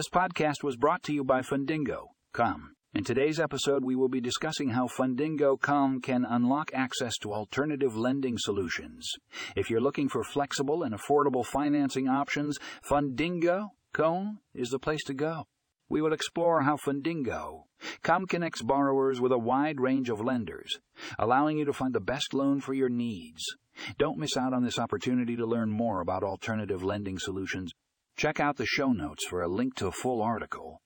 This podcast was brought to you by Fundingo.com. In today's episode, we will be discussing how Fundingo.com can unlock access to alternative lending solutions. If you're looking for flexible and affordable financing options, Fundingo.com is the place to go. We will explore how Fundingo.com connects borrowers with a wide range of lenders, allowing you to find the best loan for your needs. Don't miss out on this opportunity to learn more about alternative lending solutions. Check out the show notes for a link to a full article.